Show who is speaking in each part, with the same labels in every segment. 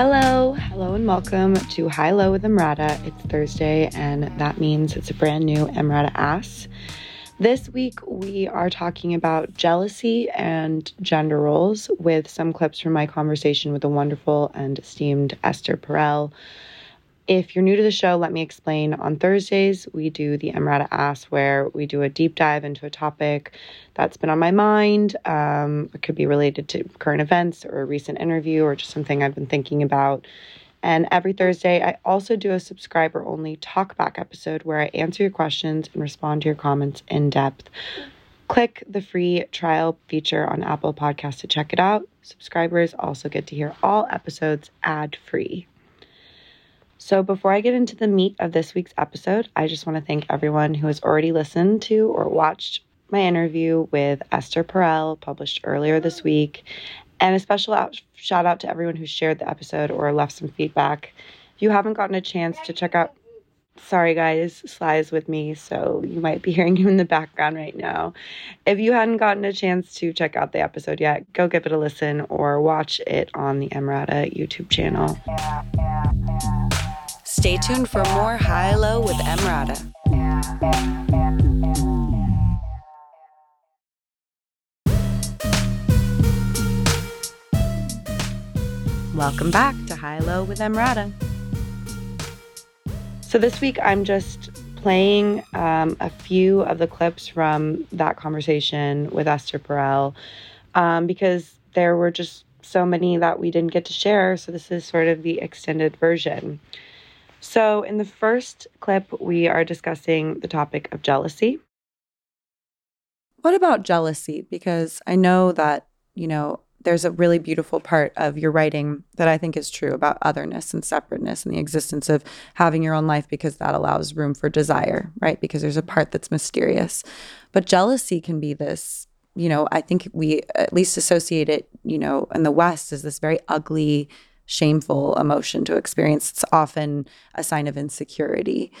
Speaker 1: Hello, hello, and welcome to High Low with Emrata. It's Thursday, and that means it's a brand new Emrata Ass. This week, we are talking about jealousy and gender roles with some clips from my conversation with the wonderful and esteemed Esther Perel. If you're new to the show, let me explain. On Thursdays, we do the Emrata Ass, where we do a deep dive into a topic that's been on my mind. Um, it could be related to current events or a recent interview or just something I've been thinking about. And every Thursday, I also do a subscriber only talkback episode where I answer your questions and respond to your comments in depth. Click the free trial feature on Apple Podcasts to check it out. Subscribers also get to hear all episodes ad free. So, before I get into the meat of this week's episode, I just want to thank everyone who has already listened to or watched my interview with Esther Perel, published earlier this week, and a special out- shout out to everyone who shared the episode or left some feedback. If you haven't gotten a chance to check out, sorry guys, Sly is with me, so you might be hearing him in the background right now. If you hadn't gotten a chance to check out the episode yet, go give it a listen or watch it on the Emrata YouTube channel.
Speaker 2: Stay tuned for more High Low with Emrata.
Speaker 1: Welcome back to High Low with Emrata. So this week I'm just playing um, a few of the clips from that conversation with Esther Perel um, because there were just so many that we didn't get to share. So this is sort of the extended version. So in the first clip, we are discussing the topic of jealousy.
Speaker 3: What about jealousy? Because I know that, you know, there's a really beautiful part of your writing that I think is true about otherness and separateness and the existence of having your own life because that allows room for desire, right? Because there's a part that's mysterious. But jealousy can be this, you know, I think we at least associate it, you know, in the West as this very ugly, shameful emotion to experience. It's often a sign of insecurity.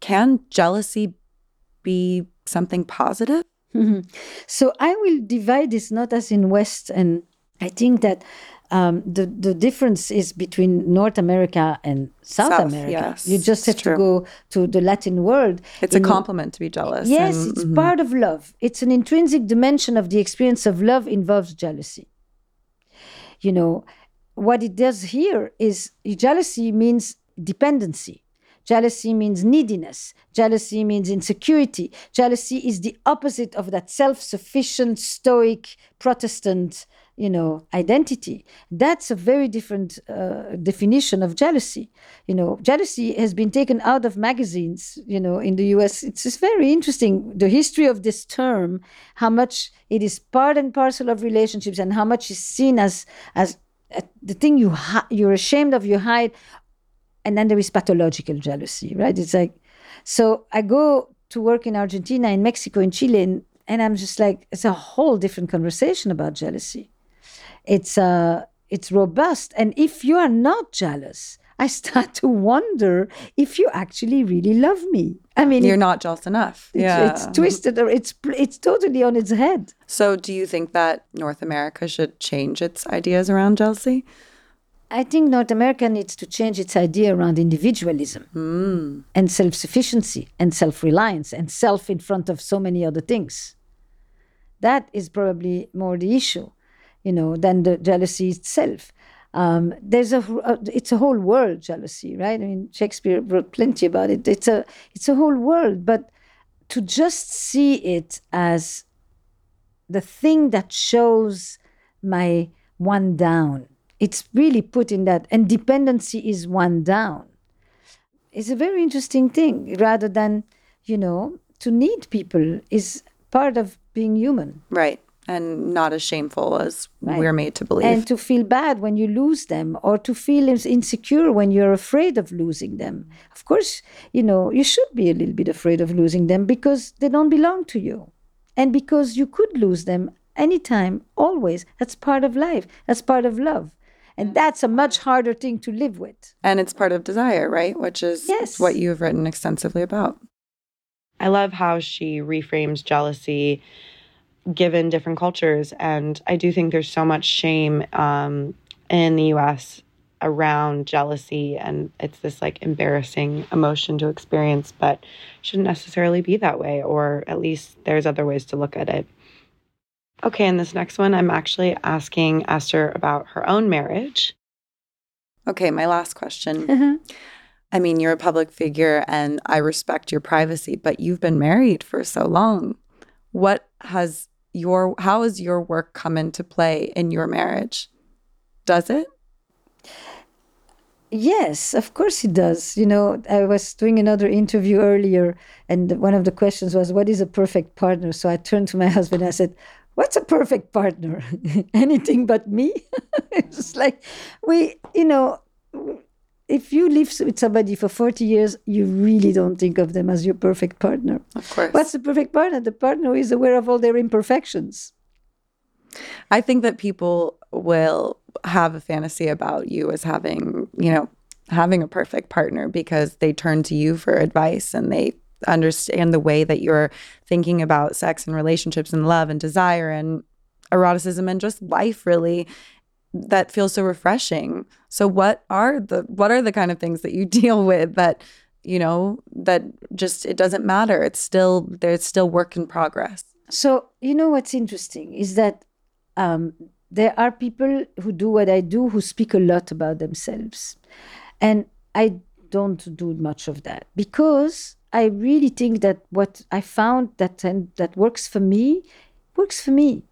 Speaker 3: Can jealousy be something positive?
Speaker 4: Mm-hmm. So I will divide this not as in West and I think that um, the the difference is between North America and South,
Speaker 3: South,
Speaker 4: America.
Speaker 3: yes,
Speaker 4: you just have
Speaker 3: it's
Speaker 4: to go to the Latin world.
Speaker 3: It's a compliment to be jealous.
Speaker 4: Yes,
Speaker 3: and-
Speaker 4: it's
Speaker 3: mhm.
Speaker 4: part of love. It's an intrinsic dimension of the experience of love involves jealousy. You know, what it does here is jealousy means dependency. Jealousy means neediness. Jealousy means insecurity. Jealousy is the opposite of that self-sufficient, stoic Protestant, you know, identity. That's a very different uh, definition of jealousy. You know, jealousy has been taken out of magazines. You know, in the U.S., it's very interesting the history of this term, how much it is part and parcel of relationships, and how much is seen as as the thing you hi- you're ashamed of, you hide, and then there is pathological jealousy, right? It's like, so I go to work in Argentina, in Mexico, in Chile, and, and I'm just like, it's a whole different conversation about jealousy. It's uh, it's robust, and if you are not jealous, I start to wonder if you actually really love me. I mean,
Speaker 3: You're
Speaker 4: it-
Speaker 3: not jealous enough.
Speaker 4: it's,
Speaker 3: yeah.
Speaker 4: it's twisted, or it's it's totally on its head.
Speaker 3: So, do you think that North America should change its ideas around jealousy?
Speaker 4: I think North America needs to change its idea around individualism hmm. and self sufficiency and self reliance and self in front of so many other things. That is probably more the issue, you know, than the jealousy itself. Um, there's a, a it's a whole world jealousy, right? I mean, Shakespeare wrote plenty about it. It's a it's a whole world, but to just see it as the thing that shows my one down. It's really put in that, and dependency is one down. It's a very interesting thing, rather than, you know, to need people is part of being human.
Speaker 3: Right. And not as shameful as
Speaker 4: Right.
Speaker 3: we're made to believe.
Speaker 4: And to feel bad when you lose them, or to feel insecure when you're afraid of losing them. Of course, you know, you should be a little bit afraid of losing them because they don't belong to you. And because you could lose them anytime, always. That's part of life, that's part of love. And that's a much harder thing to live with.
Speaker 3: and it's part of desire, right? Which is
Speaker 4: Yes.
Speaker 3: what you have written extensively about.
Speaker 1: I love how she reframes jealousy given different cultures. And I do think there's so much shame um, in the US around jealousy and it's this like embarrassing emotion to experience, but shouldn't necessarily be that way, or at least there's other ways to look at it. Okay, and this next one, I'm actually asking Esther about her own marriage.
Speaker 3: Okay, my last question. I mean, you're a public figure and I respect your privacy, but you've been married for so long. What has your how has your work come into play in your marriage? Does it?
Speaker 4: Yes, of course it does. You know, I was doing another interview earlier, and one of the questions was, What is a perfect partner? So I turned to my husband and I said, What's a perfect partner? Anything but me? it's like, we, you know, if you live with somebody for 40 years, you really don't think of them as your perfect partner.
Speaker 3: Of course.
Speaker 4: What's the perfect partner? The partner who is aware of all their imperfections.
Speaker 3: I think that people will have a fantasy about you as having, you know, having a perfect partner because they turn to you for advice and they understand the way that you're thinking about sex and relationships and love and desire and eroticism and just life really that feels so refreshing. So what are the what are the kind of things that you deal with that you know that just it doesn't matter. It's still there's still work in progress.
Speaker 4: So you know what's interesting is that um, there are people who do what I do who speak a lot about themselves, and I don't do much of that because I really think that what I found that and that works for me works for me.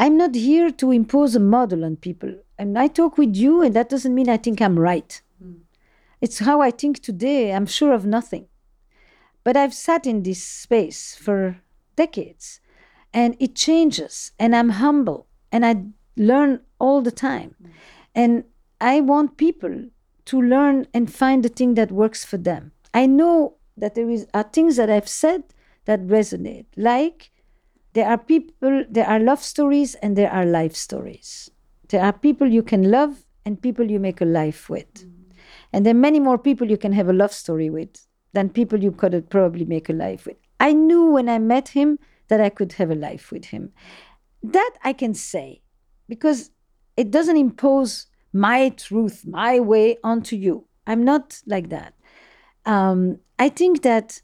Speaker 4: I'm not here to impose a model on people. And I talk with you, and that doesn't mean I think I'm right. Mm. It's how I think today. I'm sure of nothing. But I've sat in this space for decades, and it changes, and I'm humble, and I learn all the time. Mm. And I want people to learn and find the thing that works for them. I know that there is, are things that I've said that resonate, like there are people, there are love stories and there are life stories. There are people you can love and people you make a life with. And there are many more people you can have a love story with than people you could probably make a life with. I knew when I met him that I could have a life with him. That I can say because it doesn't impose my truth, my way onto you. I'm not like that. Um, I think that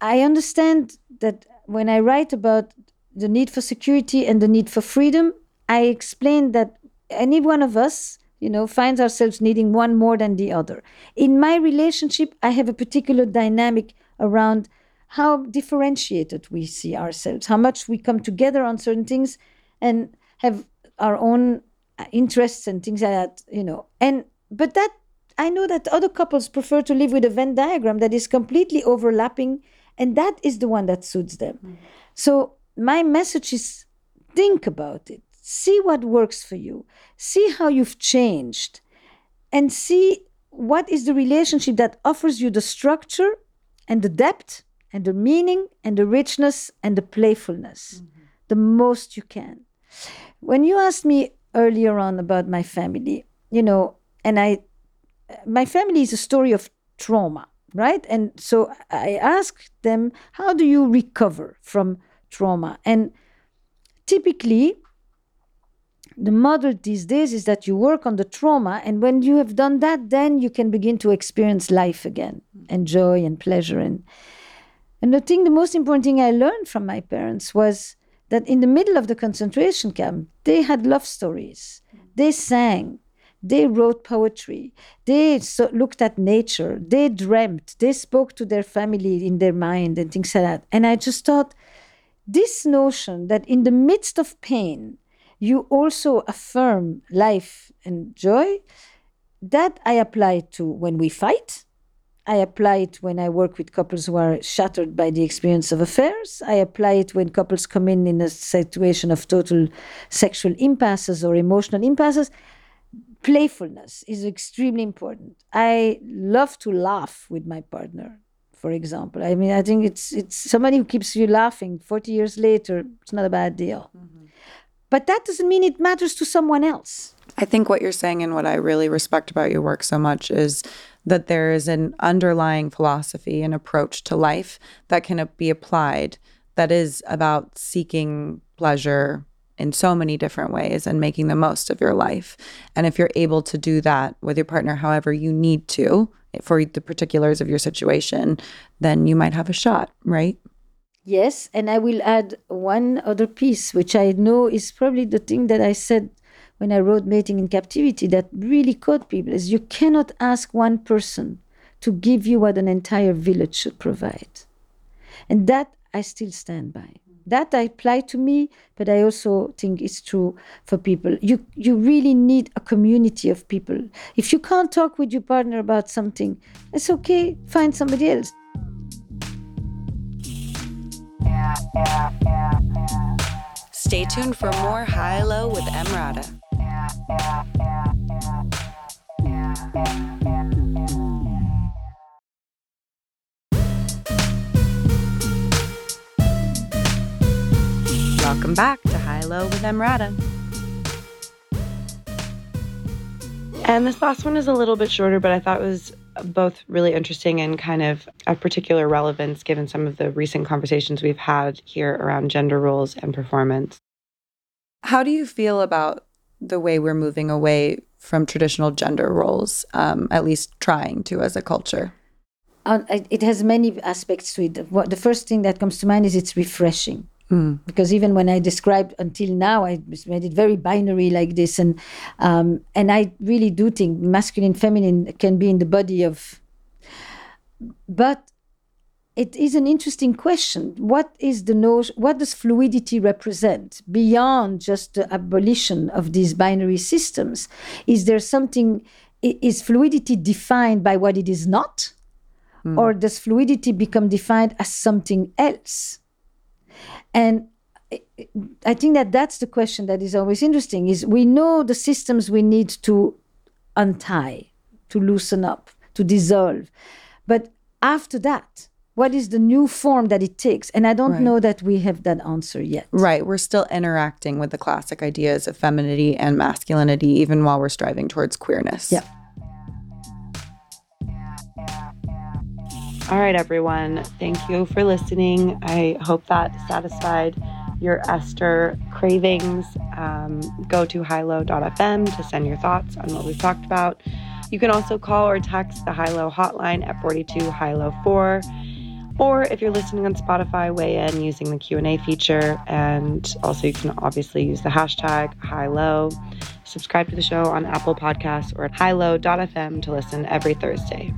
Speaker 4: I understand that when I write about the need for security and the need for freedom, I explain that any one of us, you know, finds ourselves needing one more than the other. In my relationship, I have a particular dynamic around how differentiated we see ourselves, how much we come together on certain things and have our own interests and things like that, you know. And but that I know that other couples prefer to live with a Venn diagram that is completely overlapping, and that is the one that suits them. Mm. So my message is think about it, see what works for you, see how you've changed, and see what is the relationship that offers you the structure and the depth and the meaning and the richness and the playfulness mm-hmm. the most you can. When you asked me earlier on about my family, you know, and I, my family is a story of trauma, right? And so I asked them, how do you recover from trauma. And typically, the model these days is that you work on the trauma, and when you have done that, then you can begin to experience life again and joy and pleasure. And, and the thing, the most important thing I learned from my parents was that in the middle of the concentration camp, they had love stories, they sang, they wrote poetry, they so looked at nature, they dreamt, they spoke to their family in their mind and things like that. And I just thought, this notion that in the midst of pain, you also affirm life and joy, that I apply to when we fight. I apply it when I work with couples who are shattered by the experience of affairs. I apply it when couples come in in a situation of total sexual impasses or emotional impasses. Playfulness is extremely important. I love to laugh with my partner for example. I mean, I think it's it's somebody who keeps you laughing 40 years later. It's not a bad deal. Mm-hmm. But that doesn't mean it matters to someone else.
Speaker 3: I think what you're saying and what I really respect about your work so much is that there is an underlying philosophy and approach to life that can be applied that is about seeking pleasure in so many different ways and making the most of your life. And if you're able to do that with your partner however you need to for the particulars of your situation, then you might have a shot, right?
Speaker 4: Yes, and I will add one other piece, which I know is probably the thing that I said when I wrote Mating in Captivity that really caught people is you cannot ask one person to give you what an entire village should provide. And that I still stand by. That I apply to me, but I also think it's true for people. You you really need a community of people. If you can't talk with your partner about something, it's okay. Find somebody else.
Speaker 2: Stay tuned for more High Low with Emrata.
Speaker 3: Welcome back to High Low with Emrata.
Speaker 1: And this last one is a little bit shorter, but I thought it was both really interesting and kind of of particular relevance given some of the recent conversations we've had here around gender roles and performance.
Speaker 3: How do you feel about the way we're moving away from traditional gender roles, um, at least trying to as a culture?
Speaker 4: Uh, it has many aspects to it. What, the first thing that comes to mind is it's refreshing. Mm. Because even when I described until now, I made it very binary like this, and um, and I really do think masculine, feminine can be in the body of. But it is an interesting question. What is the notion? What does fluidity represent beyond just the abolition of these binary systems? Is there something? Is fluidity defined by what it is not, mm. or does fluidity become defined as something else? And I think that that's the question that is always interesting is we know the systems we need to untie, to loosen up, to dissolve. But after that, what is the new form that it takes? And I don't right. know that we have that answer yet.
Speaker 3: Right. We're still interacting with the classic ideas of femininity and masculinity, even while we're striving towards queerness.
Speaker 4: Yeah.
Speaker 1: All right, everyone. Thank you for listening. I hope that satisfied your Esther cravings. Um, go to highlow.fm to send your thoughts on what we've talked about. You can also call or text the High Low hotline at 42 High Low 4. Or if you're listening on Spotify, weigh in using the Q&A feature. And also you can obviously use the hashtag High Low. Subscribe to the show on Apple Podcasts or at highlow.fm to listen every Thursday.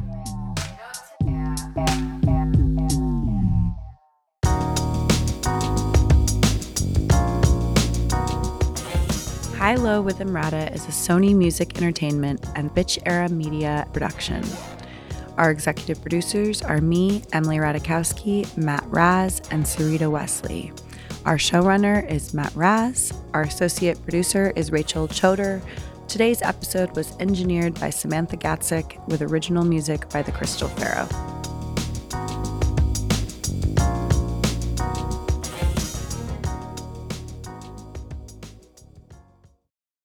Speaker 3: High Low with Emrata is a Sony Music Entertainment and Bitch Era Media production. Our executive producers are me, Emily Ratajkowski, Matt Raz, and Sarita Wesley. Our showrunner is Matt Raz. Our associate producer is Rachel Choder. Today's episode was engineered by Samantha Gatzik with original music by the Crystal Pharaoh.